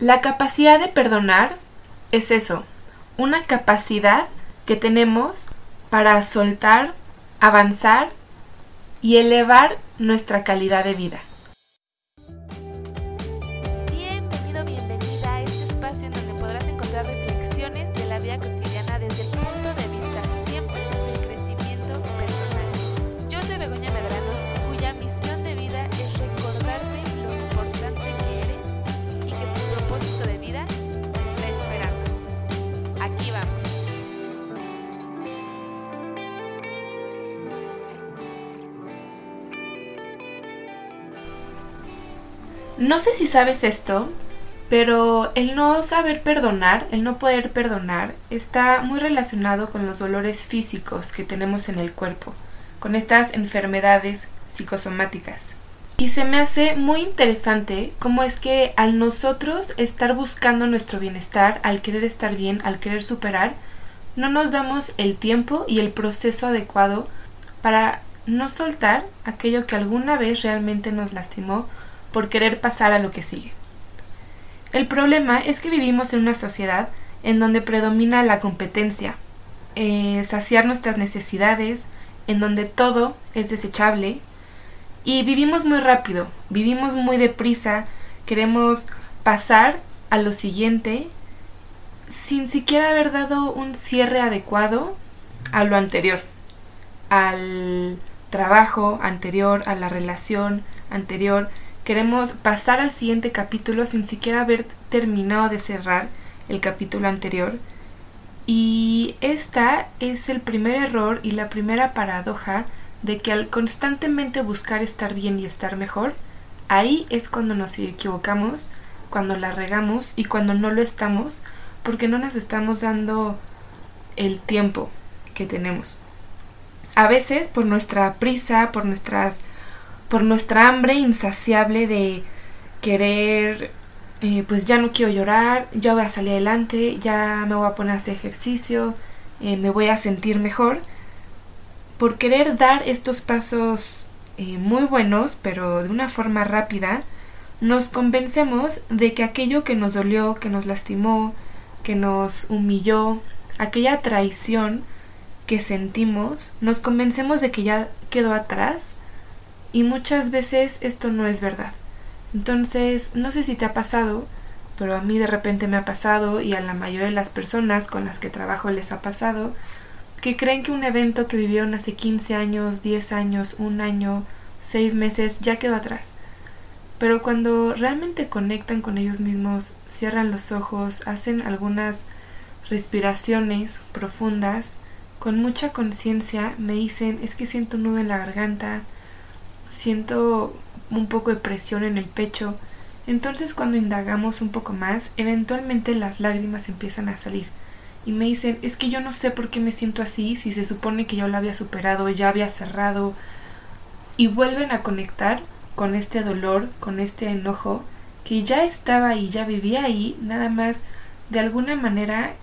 La capacidad de perdonar es eso, una capacidad que tenemos para soltar, avanzar y elevar nuestra calidad de vida. No sé si sabes esto, pero el no saber perdonar, el no poder perdonar, está muy relacionado con los dolores físicos que tenemos en el cuerpo, con estas enfermedades psicosomáticas. Y se me hace muy interesante cómo es que al nosotros estar buscando nuestro bienestar, al querer estar bien, al querer superar, no nos damos el tiempo y el proceso adecuado para no soltar aquello que alguna vez realmente nos lastimó por querer pasar a lo que sigue. El problema es que vivimos en una sociedad en donde predomina la competencia, eh, saciar nuestras necesidades, en donde todo es desechable y vivimos muy rápido, vivimos muy deprisa, queremos pasar a lo siguiente sin siquiera haber dado un cierre adecuado a lo anterior, al trabajo anterior, a la relación anterior, queremos pasar al siguiente capítulo sin siquiera haber terminado de cerrar el capítulo anterior. Y esta es el primer error y la primera paradoja de que al constantemente buscar estar bien y estar mejor, ahí es cuando nos equivocamos, cuando la regamos y cuando no lo estamos, porque no nos estamos dando el tiempo que tenemos. A veces por nuestra prisa, por nuestras por nuestra hambre insaciable de querer, eh, pues ya no quiero llorar, ya voy a salir adelante, ya me voy a poner a hacer ejercicio, eh, me voy a sentir mejor, por querer dar estos pasos eh, muy buenos, pero de una forma rápida, nos convencemos de que aquello que nos dolió, que nos lastimó, que nos humilló, aquella traición que sentimos, nos convencemos de que ya quedó atrás y muchas veces esto no es verdad. Entonces, no sé si te ha pasado, pero a mí de repente me ha pasado y a la mayoría de las personas con las que trabajo les ha pasado, que creen que un evento que vivieron hace 15 años, 10 años, un año, 6 meses ya quedó atrás. Pero cuando realmente conectan con ellos mismos, cierran los ojos, hacen algunas respiraciones profundas, con mucha conciencia me dicen es que siento un en la garganta, siento un poco de presión en el pecho. Entonces cuando indagamos un poco más, eventualmente las lágrimas empiezan a salir. Y me dicen, es que yo no sé por qué me siento así, si se supone que yo lo había superado, ya había cerrado. Y vuelven a conectar con este dolor, con este enojo, que ya estaba y ya vivía ahí, nada más de alguna manera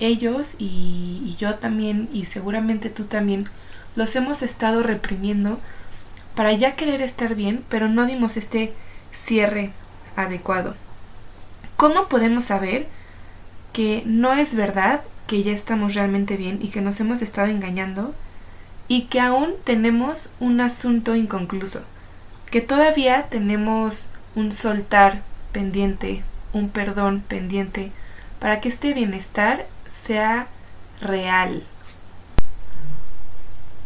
ellos y, y yo también, y seguramente tú también, los hemos estado reprimiendo para ya querer estar bien, pero no dimos este cierre adecuado. ¿Cómo podemos saber que no es verdad que ya estamos realmente bien y que nos hemos estado engañando y que aún tenemos un asunto inconcluso, que todavía tenemos un soltar pendiente, un perdón pendiente, para que este bienestar sea real,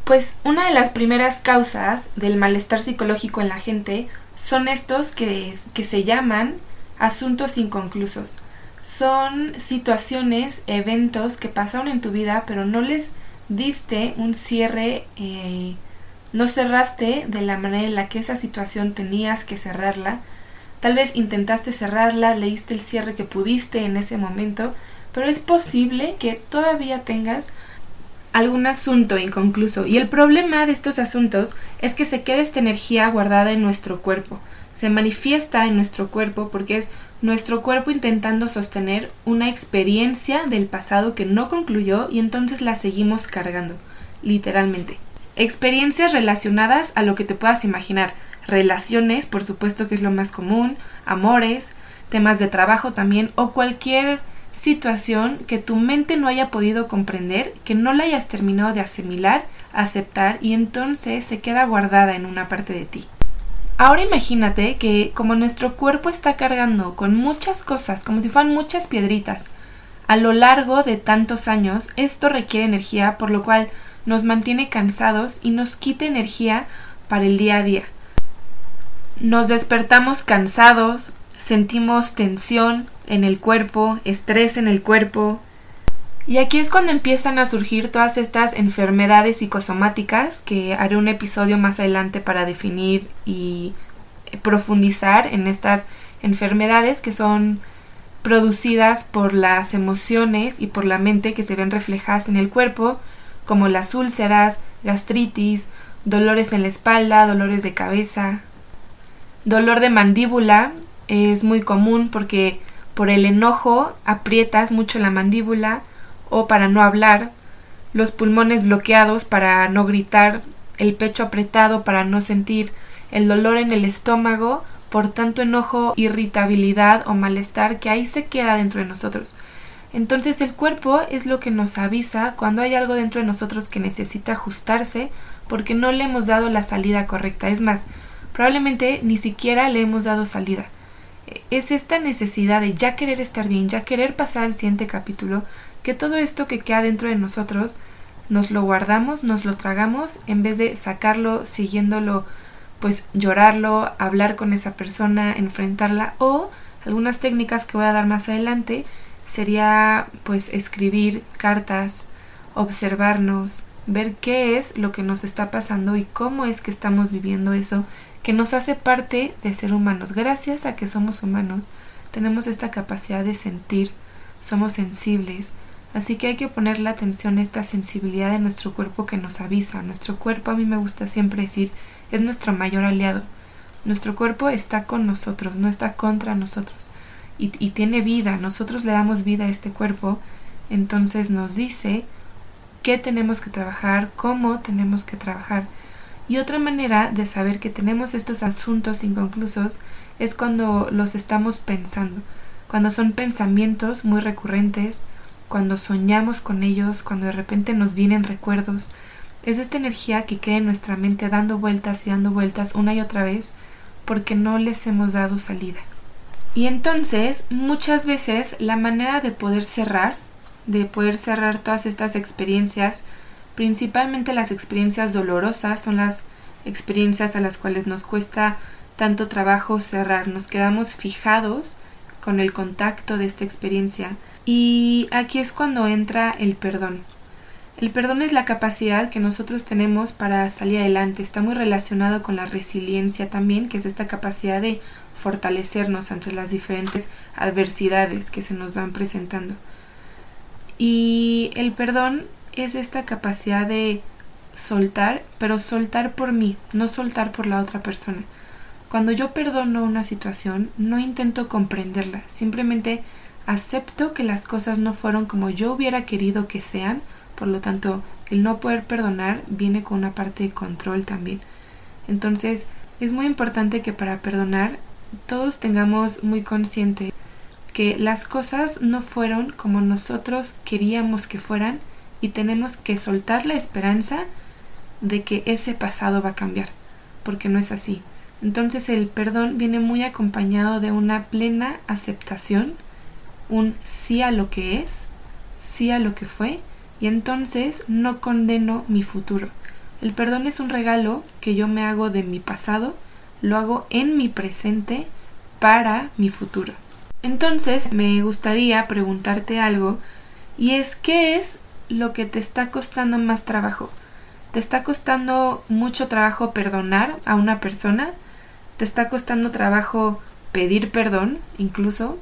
pues una de las primeras causas del malestar psicológico en la gente son estos que, que se llaman asuntos inconclusos. Son situaciones, eventos que pasaron en tu vida, pero no les diste un cierre, eh, no cerraste de la manera en la que esa situación tenías que cerrarla. Tal vez intentaste cerrarla, leíste el cierre que pudiste en ese momento, pero es posible que todavía tengas algún asunto inconcluso. Y el problema de estos asuntos es que se queda esta energía guardada en nuestro cuerpo, se manifiesta en nuestro cuerpo porque es nuestro cuerpo intentando sostener una experiencia del pasado que no concluyó y entonces la seguimos cargando, literalmente. Experiencias relacionadas a lo que te puedas imaginar, relaciones, por supuesto que es lo más común, amores, temas de trabajo también o cualquier situación que tu mente no haya podido comprender, que no la hayas terminado de asimilar, aceptar y entonces se queda guardada en una parte de ti. Ahora imagínate que como nuestro cuerpo está cargando con muchas cosas, como si fueran muchas piedritas, a lo largo de tantos años, esto requiere energía, por lo cual nos mantiene cansados y nos quita energía para el día a día. Nos despertamos cansados, sentimos tensión en el cuerpo, estrés en el cuerpo. Y aquí es cuando empiezan a surgir todas estas enfermedades psicosomáticas que haré un episodio más adelante para definir y profundizar en estas enfermedades que son producidas por las emociones y por la mente que se ven reflejadas en el cuerpo, como las úlceras, gastritis, dolores en la espalda, dolores de cabeza. Dolor de mandíbula es muy común porque por el enojo aprietas mucho la mandíbula o para no hablar, los pulmones bloqueados para no gritar, el pecho apretado para no sentir, el dolor en el estómago por tanto enojo, irritabilidad o malestar que ahí se queda dentro de nosotros. Entonces el cuerpo es lo que nos avisa cuando hay algo dentro de nosotros que necesita ajustarse porque no le hemos dado la salida correcta. Es más, probablemente ni siquiera le hemos dado salida. Es esta necesidad de ya querer estar bien, ya querer pasar al siguiente capítulo, que todo esto que queda dentro de nosotros nos lo guardamos, nos lo tragamos, en vez de sacarlo, siguiéndolo, pues llorarlo, hablar con esa persona, enfrentarla o algunas técnicas que voy a dar más adelante sería pues escribir cartas, observarnos, ver qué es lo que nos está pasando y cómo es que estamos viviendo eso, que nos hace parte de ser humanos. Gracias a que somos humanos, tenemos esta capacidad de sentir, somos sensibles, así que hay que poner la atención a esta sensibilidad de nuestro cuerpo que nos avisa. Nuestro cuerpo, a mí me gusta siempre decir, es nuestro mayor aliado. Nuestro cuerpo está con nosotros, no está contra nosotros. Y, y tiene vida, nosotros le damos vida a este cuerpo, entonces nos dice qué tenemos que trabajar, cómo tenemos que trabajar. Y otra manera de saber que tenemos estos asuntos inconclusos es cuando los estamos pensando, cuando son pensamientos muy recurrentes, cuando soñamos con ellos, cuando de repente nos vienen recuerdos. Es esta energía que queda en nuestra mente dando vueltas y dando vueltas una y otra vez porque no les hemos dado salida. Y entonces, muchas veces la manera de poder cerrar de poder cerrar todas estas experiencias, principalmente las experiencias dolorosas, son las experiencias a las cuales nos cuesta tanto trabajo cerrar, nos quedamos fijados con el contacto de esta experiencia y aquí es cuando entra el perdón. El perdón es la capacidad que nosotros tenemos para salir adelante, está muy relacionado con la resiliencia también, que es esta capacidad de fortalecernos ante las diferentes adversidades que se nos van presentando. Y el perdón es esta capacidad de soltar, pero soltar por mí, no soltar por la otra persona. Cuando yo perdono una situación, no intento comprenderla, simplemente acepto que las cosas no fueron como yo hubiera querido que sean, por lo tanto, el no poder perdonar viene con una parte de control también. Entonces, es muy importante que para perdonar todos tengamos muy consciente que las cosas no fueron como nosotros queríamos que fueran y tenemos que soltar la esperanza de que ese pasado va a cambiar, porque no es así. Entonces el perdón viene muy acompañado de una plena aceptación, un sí a lo que es, sí a lo que fue, y entonces no condeno mi futuro. El perdón es un regalo que yo me hago de mi pasado, lo hago en mi presente para mi futuro. Entonces me gustaría preguntarte algo y es ¿qué es lo que te está costando más trabajo? ¿Te está costando mucho trabajo perdonar a una persona? ¿Te está costando trabajo pedir perdón incluso?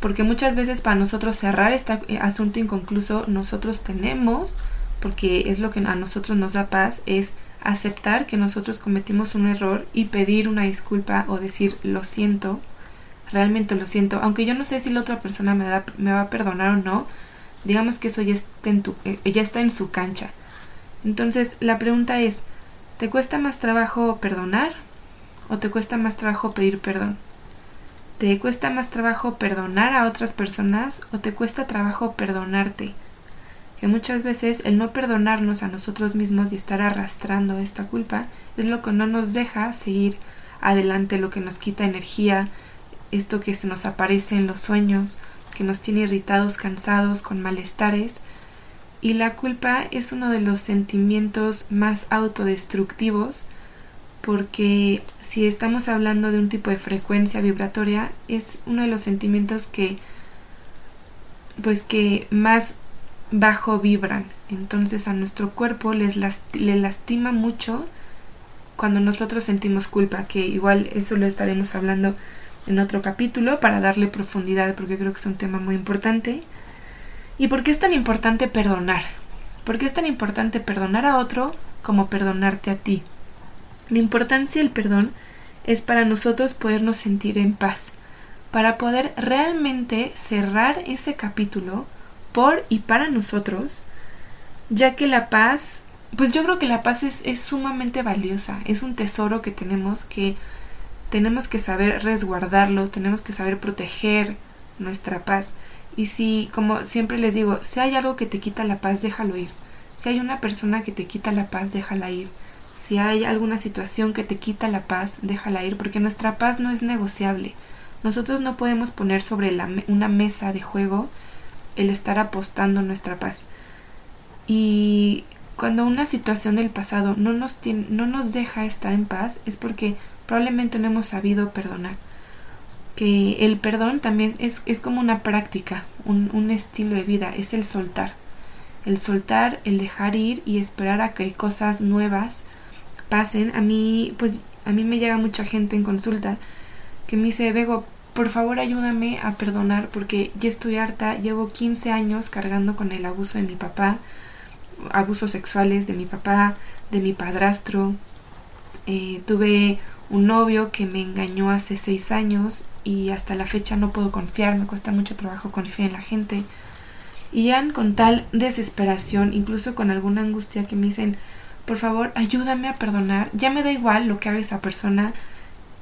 Porque muchas veces para nosotros cerrar este asunto inconcluso nosotros tenemos, porque es lo que a nosotros nos da paz, es aceptar que nosotros cometimos un error y pedir una disculpa o decir lo siento realmente lo siento, aunque yo no sé si la otra persona me, da, me va a perdonar o no, digamos que eso ya está, en tu, eh, ya está en su cancha. Entonces la pregunta es, ¿te cuesta más trabajo perdonar o te cuesta más trabajo pedir perdón? ¿Te cuesta más trabajo perdonar a otras personas o te cuesta trabajo perdonarte? Que muchas veces el no perdonarnos a nosotros mismos y estar arrastrando esta culpa es lo que no nos deja seguir adelante, lo que nos quita energía, esto que se nos aparece en los sueños, que nos tiene irritados, cansados, con malestares. Y la culpa es uno de los sentimientos más autodestructivos porque si estamos hablando de un tipo de frecuencia vibratoria es uno de los sentimientos que pues que más bajo vibran entonces a nuestro cuerpo les le lastima mucho cuando nosotros sentimos culpa que igual eso lo estaremos hablando en otro capítulo para darle profundidad porque creo que es un tema muy importante. ¿Y por qué es tan importante perdonar? ¿Por qué es tan importante perdonar a otro como perdonarte a ti? La importancia del perdón es para nosotros podernos sentir en paz, para poder realmente cerrar ese capítulo por y para nosotros, ya que la paz, pues yo creo que la paz es, es sumamente valiosa, es un tesoro que tenemos que tenemos que saber resguardarlo, tenemos que saber proteger nuestra paz. Y si, como siempre les digo, si hay algo que te quita la paz, déjalo ir. Si hay una persona que te quita la paz, déjala ir. Si hay alguna situación que te quita la paz, déjala ir, porque nuestra paz no es negociable. Nosotros no podemos poner sobre la, una mesa de juego el estar apostando nuestra paz. Y cuando una situación del pasado no nos, tiene, no nos deja estar en paz, es porque probablemente no hemos sabido perdonar. Que el perdón también es, es como una práctica, un, un estilo de vida, es el soltar. El soltar, el dejar ir y esperar a que cosas nuevas pasen. A mí, pues, a mí me llega mucha gente en consulta que me dice, Bego, por favor ayúdame a perdonar porque ya estoy harta, llevo 15 años cargando con el abuso de mi papá, abusos sexuales de mi papá, de mi padrastro. Eh, tuve un novio que me engañó hace seis años y hasta la fecha no puedo confiar, me cuesta mucho trabajo confiar en la gente. Y ya con tal desesperación, incluso con alguna angustia que me dicen, por favor, ayúdame a perdonar, ya me da igual lo que haga esa persona,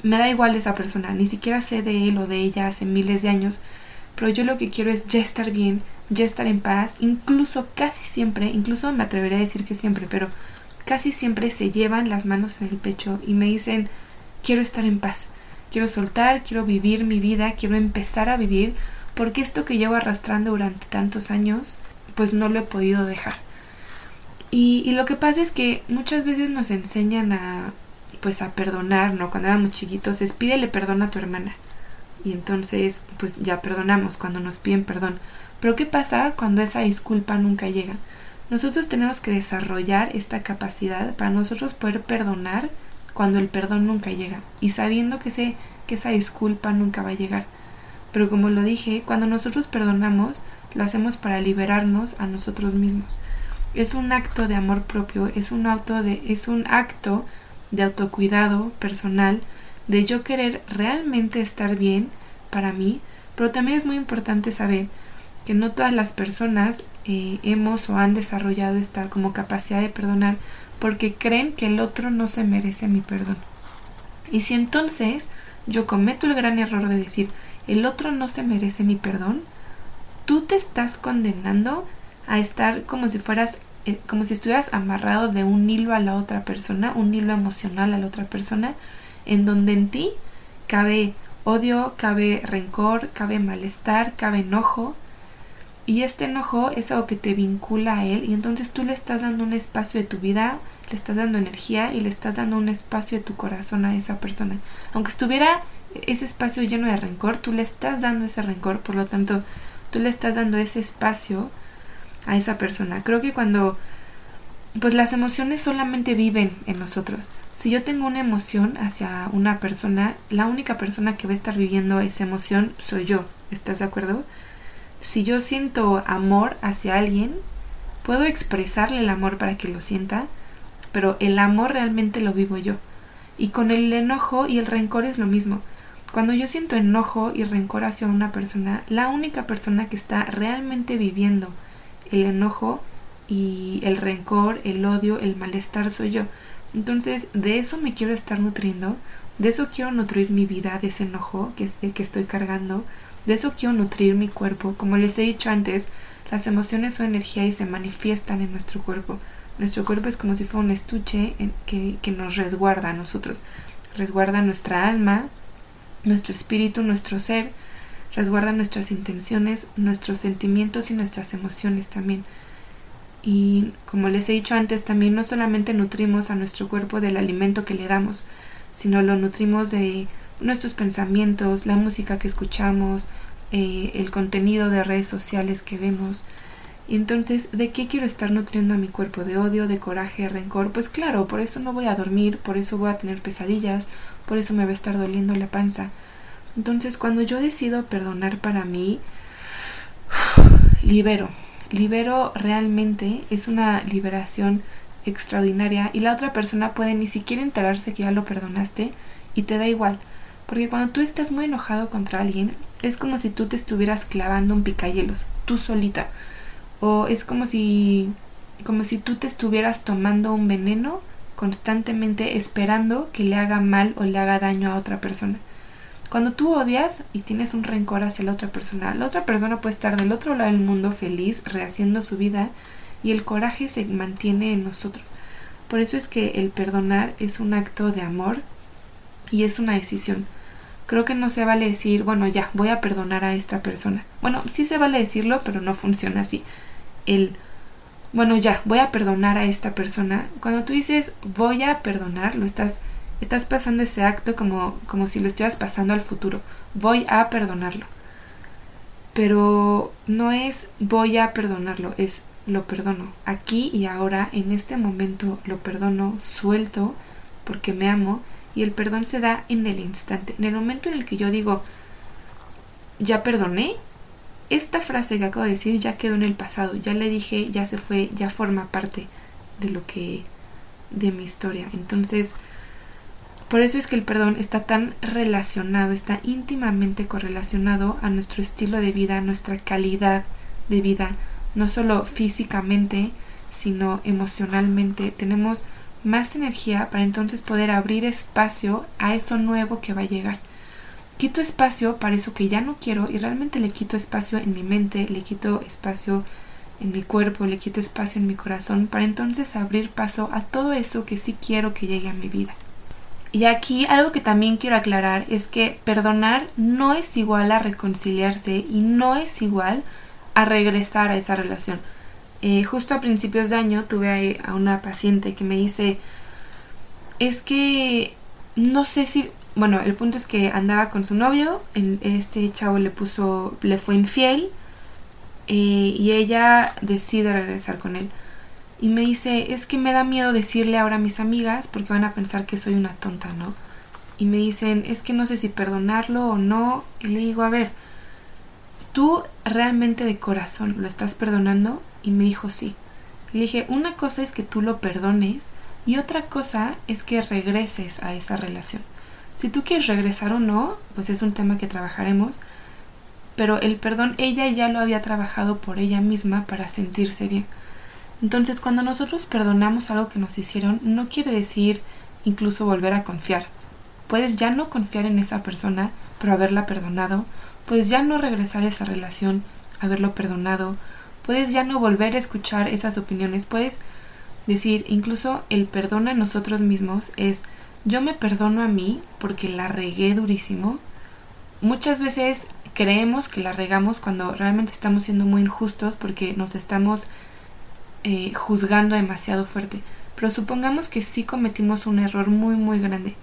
me da igual esa persona, ni siquiera sé de él o de ella hace miles de años, pero yo lo que quiero es ya estar bien, ya estar en paz, incluso casi siempre, incluso me atreveré a decir que siempre, pero casi siempre se llevan las manos en el pecho y me dicen, quiero estar en paz, quiero soltar, quiero vivir mi vida, quiero empezar a vivir, porque esto que llevo arrastrando durante tantos años, pues no lo he podido dejar. Y, lo que pasa es que muchas veces nos enseñan a, pues a perdonar, ¿no? Cuando éramos chiquitos es pídele perdón a tu hermana. Y entonces, pues ya perdonamos cuando nos piden perdón. Pero ¿qué pasa cuando esa disculpa nunca llega? Nosotros tenemos que desarrollar esta capacidad para nosotros poder perdonar cuando el perdón nunca llega y sabiendo que sé que esa disculpa nunca va a llegar. Pero como lo dije, cuando nosotros perdonamos, lo hacemos para liberarnos a nosotros mismos. Es un acto de amor propio, es un auto de es un acto de autocuidado personal, de yo querer realmente estar bien para mí, pero también es muy importante saber que no todas las personas eh, hemos o han desarrollado esta como capacidad de perdonar porque creen que el otro no se merece mi perdón. Y si entonces yo cometo el gran error de decir el otro no se merece mi perdón, tú te estás condenando a estar como si fueras eh, como si estuvieras amarrado de un hilo a la otra persona, un hilo emocional a la otra persona, en donde en ti cabe odio, cabe rencor, cabe malestar, cabe enojo, y este enojo es algo que te vincula a él y entonces tú le estás dando un espacio de tu vida, le estás dando energía y le estás dando un espacio de tu corazón a esa persona. Aunque estuviera ese espacio lleno de rencor, tú le estás dando ese rencor, por lo tanto, tú le estás dando ese espacio a esa persona. Creo que cuando pues las emociones solamente viven en nosotros. Si yo tengo una emoción hacia una persona, la única persona que va a estar viviendo esa emoción soy yo. ¿Estás de acuerdo? Si yo siento amor hacia alguien, puedo expresarle el amor para que lo sienta, pero el amor realmente lo vivo yo. Y con el enojo y el rencor es lo mismo. Cuando yo siento enojo y rencor hacia una persona, la única persona que está realmente viviendo el enojo y el rencor, el odio, el malestar soy yo. Entonces, de eso me quiero estar nutriendo, de eso quiero nutrir mi vida, de ese enojo que, que estoy cargando, de eso quiero nutrir mi cuerpo. Como les he dicho antes, las emociones son energía y se manifiestan en nuestro cuerpo. Nuestro cuerpo es como si fuera un estuche que, que nos resguarda a nosotros. Resguarda nuestra alma, nuestro espíritu, nuestro ser. Resguarda nuestras intenciones, nuestros sentimientos y nuestras emociones también. Y como les he dicho antes, también no solamente nutrimos a nuestro cuerpo del alimento que le damos, sino lo nutrimos de nuestros pensamientos, la música que escuchamos, eh, el contenido de redes sociales que vemos. Y entonces, ¿de qué quiero estar nutriendo a mi cuerpo? ¿De odio, de coraje, de rencor? Pues claro, por eso no voy a dormir, por eso voy a tener pesadillas, por eso me va a estar doliendo la panza. Entonces, cuando yo decido perdonar para mí, libero. Libero realmente, es una liberación extraordinaria y la otra persona puede ni siquiera enterarse que ya lo perdonaste y te da igual. Porque cuando tú estás muy enojado contra alguien, es como si tú te estuvieras clavando un picayelos, tú solita. O es como si como si tú te estuvieras tomando un veneno constantemente esperando que le haga mal o le haga daño a otra persona. Cuando tú odias y tienes un rencor hacia la otra persona, la otra persona puede estar del otro lado del mundo feliz, rehaciendo su vida y el coraje se mantiene en nosotros. Por eso es que el perdonar es un acto de amor y es una decisión. Creo que no se vale decir, bueno, ya, voy a perdonar a esta persona. Bueno, sí se vale decirlo, pero no funciona así. El, bueno, ya, voy a perdonar a esta persona. Cuando tú dices voy a perdonar, lo estás, estás pasando ese acto como, como si lo estuvieras pasando al futuro. Voy a perdonarlo. Pero no es voy a perdonarlo, es lo perdono. Aquí y ahora, en este momento, lo perdono, suelto, porque me amo y el perdón se da en el instante. En el momento en el que yo digo, ya perdoné, esta frase que acabo de decir ya quedó en el pasado, ya le dije, ya se fue, ya forma parte de lo que, de mi historia. Entonces, por eso es que el perdón está tan relacionado, está íntimamente correlacionado a nuestro estilo de vida, a nuestra calidad de vida, no solo físicamente, sino emocionalmente. Tenemos más energía para entonces poder abrir espacio a eso nuevo que va a llegar. Quito espacio para eso que ya no quiero y realmente le quito espacio en mi mente, le quito espacio en mi cuerpo, le quito espacio en mi corazón para entonces abrir paso a todo eso que sí quiero que llegue a mi vida. Y aquí algo que también quiero aclarar es que perdonar no es igual a reconciliarse y no es igual a regresar a esa relación. Eh, justo a principios de año tuve a, una paciente que me dice, es que no sé si, bueno, el punto es que andaba con su novio, este chavo le puso, le fue infiel eh, y ella decide regresar con él. Y me dice, es que me da miedo decirle ahora a mis amigas porque van a pensar que soy una tonta, ¿no? Y me dicen, es que no sé si perdonarlo o no. Y le digo, a ver, ¿tú realmente de corazón lo estás perdonando? Y me dijo sí. Le dije, una cosa es que tú lo perdones y otra cosa es que regreses a esa relación. Si tú quieres regresar o no, pues es un tema que trabajaremos, pero el perdón ella ya lo había trabajado por ella misma para sentirse bien. Entonces, cuando nosotros perdonamos algo que nos hicieron, no quiere decir incluso volver a confiar. Puedes ya no confiar en esa persona, pero haberla perdonado. Puedes ya no regresar a esa relación, haberlo perdonado puedes ya no volver a escuchar esas opiniones, puedes decir, incluso el perdón a nosotros mismos es, yo me perdono a mí porque la regué durísimo. Muchas veces creemos que la regamos cuando realmente estamos siendo muy injustos porque nos estamos eh, juzgando demasiado fuerte. Pero supongamos que sí cometimos un error muy muy grande.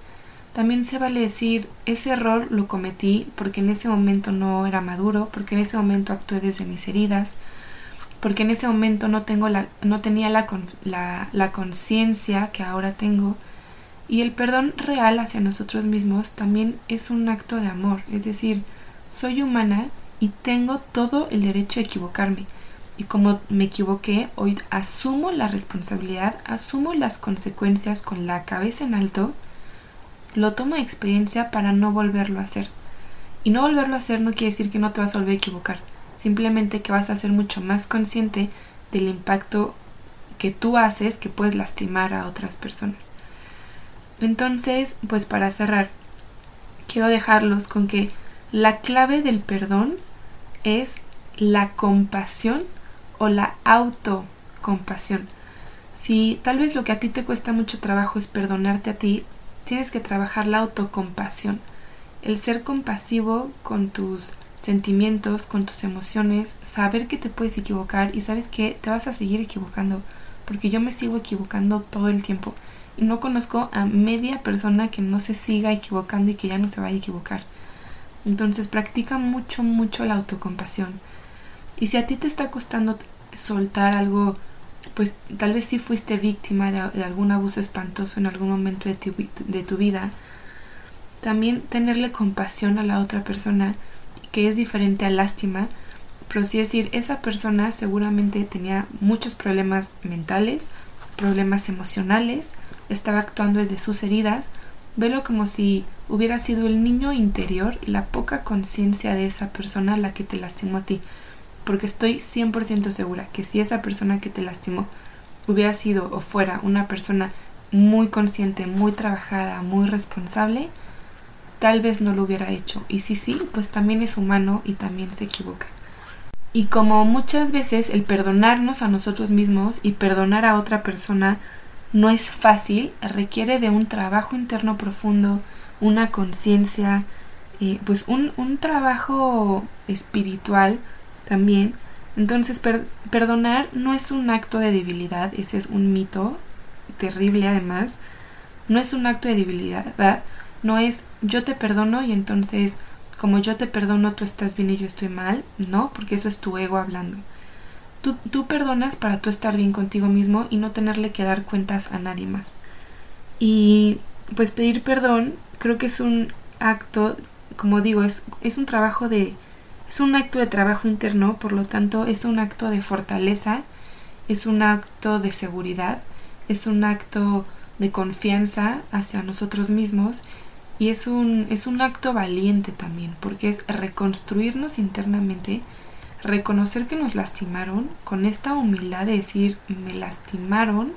También se vale decir, ese error lo cometí porque en ese momento no era maduro, porque en ese momento actué desde mis heridas, porque en ese momento no, tengo la, no tenía la, la, la conciencia que ahora tengo. Y el perdón real hacia nosotros mismos también es un acto de amor, es decir, soy humana y tengo todo el derecho a equivocarme. Y como me equivoqué, hoy asumo la responsabilidad, asumo las consecuencias con la cabeza en alto, lo tomo de experiencia para no volverlo a hacer. Y no volverlo a hacer no quiere decir que no te vas a volver a equivocar simplemente que vas a ser mucho más consciente del impacto que tú haces que puedes lastimar a otras personas. Entonces, pues para cerrar, quiero dejarlos con que la clave del perdón es la compasión o la autocompasión. Si tal vez lo que a ti te cuesta mucho trabajo es perdonarte a ti, tienes que trabajar la autocompasión. El ser compasivo con tus sentimientos, con tus emociones, saber que te puedes equivocar y sabes que te vas a seguir equivocando, porque yo me sigo equivocando todo el tiempo y no conozco a media persona que no se siga equivocando y que ya no se vaya a equivocar. Entonces practica mucho, mucho la autocompasión. Y si a ti te está costando soltar algo, pues tal vez sí fuiste víctima de, algún abuso espantoso en algún momento de tu, de tu vida, también tenerle compasión a la otra persona, que es diferente a lástima, pero sí decir, esa persona seguramente tenía muchos problemas mentales, problemas emocionales, estaba actuando desde sus heridas, velo como si hubiera sido el niño interior, la poca conciencia de esa persona la que te lastimó a ti. Porque estoy 100% segura que si esa persona que te lastimó hubiera sido o fuera una persona muy consciente, muy trabajada, muy responsable, tal vez no lo hubiera hecho. Y si sí, pues también es humano y también se equivoca. Y como muchas veces el perdonarnos a nosotros mismos y perdonar a otra persona no es fácil, requiere de un trabajo interno profundo, una conciencia, eh, pues un, un, trabajo espiritual también. Entonces, perdonar no es un acto de debilidad, ese es un mito terrible además. No es un acto de debilidad, ¿verdad? No es yo te perdono y entonces como yo te perdono tú estás bien y yo estoy mal. No, porque eso es tu ego hablando. Tú, perdonas para tú estar bien contigo mismo y no tenerle que dar cuentas a nadie más. Y pues pedir perdón creo que es un acto, como digo, es, es un trabajo de... Es un acto de trabajo interno, por lo tanto es un acto de fortaleza, es un acto de seguridad, es un acto de confianza hacia nosotros mismos y es un, es un acto valiente también, porque es reconstruirnos internamente reconocer que nos lastimaron, con esta humildad de decir, me lastimaron.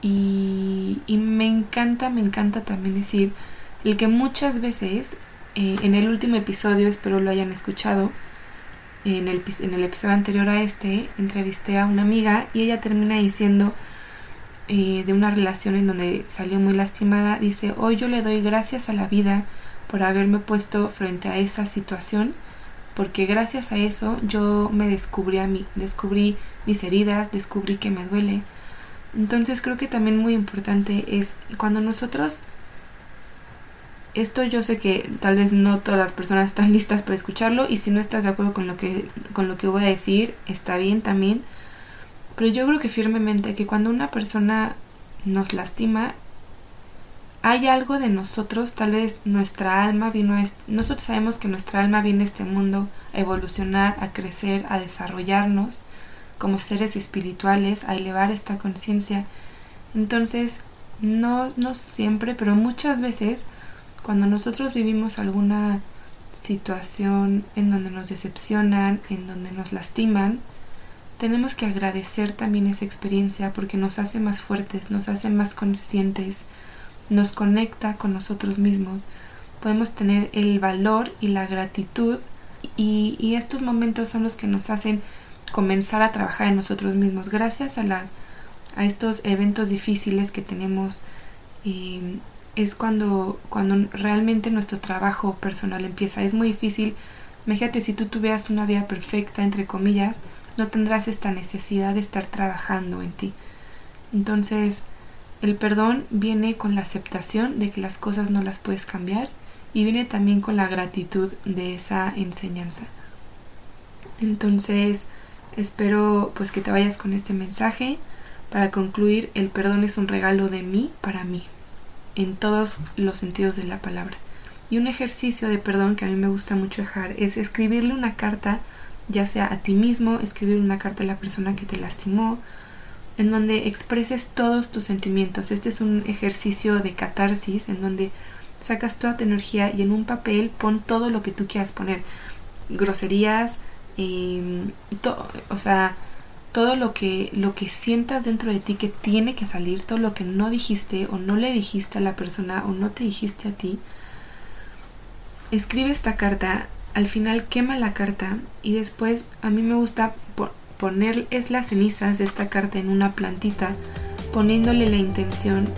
Y, me encanta, me encanta también decir el que muchas veces, eh, en el último episodio, espero lo hayan escuchado, en el, en el episodio anterior a este, entrevisté a una amiga y ella termina diciendo eh, de una relación en donde salió muy lastimada, dice, hoy yo le doy gracias a la vida por haberme puesto frente a esa situación porque gracias a eso yo me descubrí a mí, descubrí mis heridas, descubrí que me duele. Entonces creo que también muy importante es cuando nosotros esto yo sé que tal vez no todas las personas están listas para escucharlo y si no estás de acuerdo con lo que con lo que voy a decir, está bien también. Pero yo creo que firmemente que cuando una persona nos lastima hay algo de nosotros, tal vez nuestra alma vino a nosotros sabemos que nuestra alma viene a este mundo a evolucionar, a crecer, a desarrollarnos como seres espirituales, a elevar esta conciencia. Entonces, no, no siempre, pero muchas veces, cuando nosotros vivimos alguna situación en donde nos decepcionan, en donde nos lastiman, tenemos que agradecer también esa experiencia porque nos hace más fuertes, nos hace más conscientes, nos conecta con nosotros mismos, podemos tener el valor y la gratitud y, estos momentos son los que nos hacen comenzar a trabajar en nosotros mismos. Gracias a, la, a estos eventos difíciles que tenemos eh, es cuando, cuando realmente nuestro trabajo personal empieza. Es muy difícil. Imagínate si tú tuvieras una vida perfecta, entre comillas, no tendrás esta necesidad de estar trabajando en ti. Entonces, el perdón viene con la aceptación de que las cosas no las puedes cambiar y viene también con la gratitud de esa enseñanza. Entonces, espero pues que te vayas con este mensaje. Para concluir, el perdón es un regalo de mí para mí, en todos los sentidos de la palabra. Y un ejercicio de perdón que a mí me gusta mucho dejar es escribirle una carta, ya sea a ti mismo, escribir una carta a la persona que te lastimó, en donde expreses todos tus sentimientos. Este es un ejercicio de catarsis en donde sacas toda tu energía y en un papel pon todo lo que tú quieras poner. Groserías, eh, o sea, todo lo que, lo que sientas dentro de ti que tiene que salir, todo lo que no dijiste o no le dijiste a la persona o no te dijiste a ti. escribe esta carta, al final quema la carta y después a mí me gusta poner es las cenizas de esta carta en una plantita, poniéndole la intención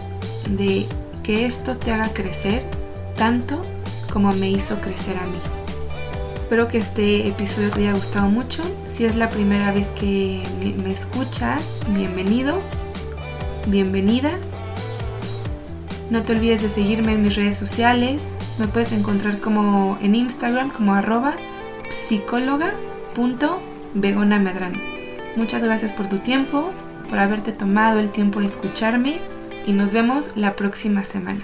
de que esto te haga crecer tanto como me hizo crecer a mí. Espero que este episodio te haya gustado mucho. Si es la primera vez que me, escuchas, bienvenido, bienvenida. No te olvides de seguirme en mis redes sociales. Me puedes encontrar como en Instagram como arroba psicóloga.begonamedrano. Muchas gracias por tu tiempo, por haberte tomado el tiempo de escucharme y nos vemos la próxima semana.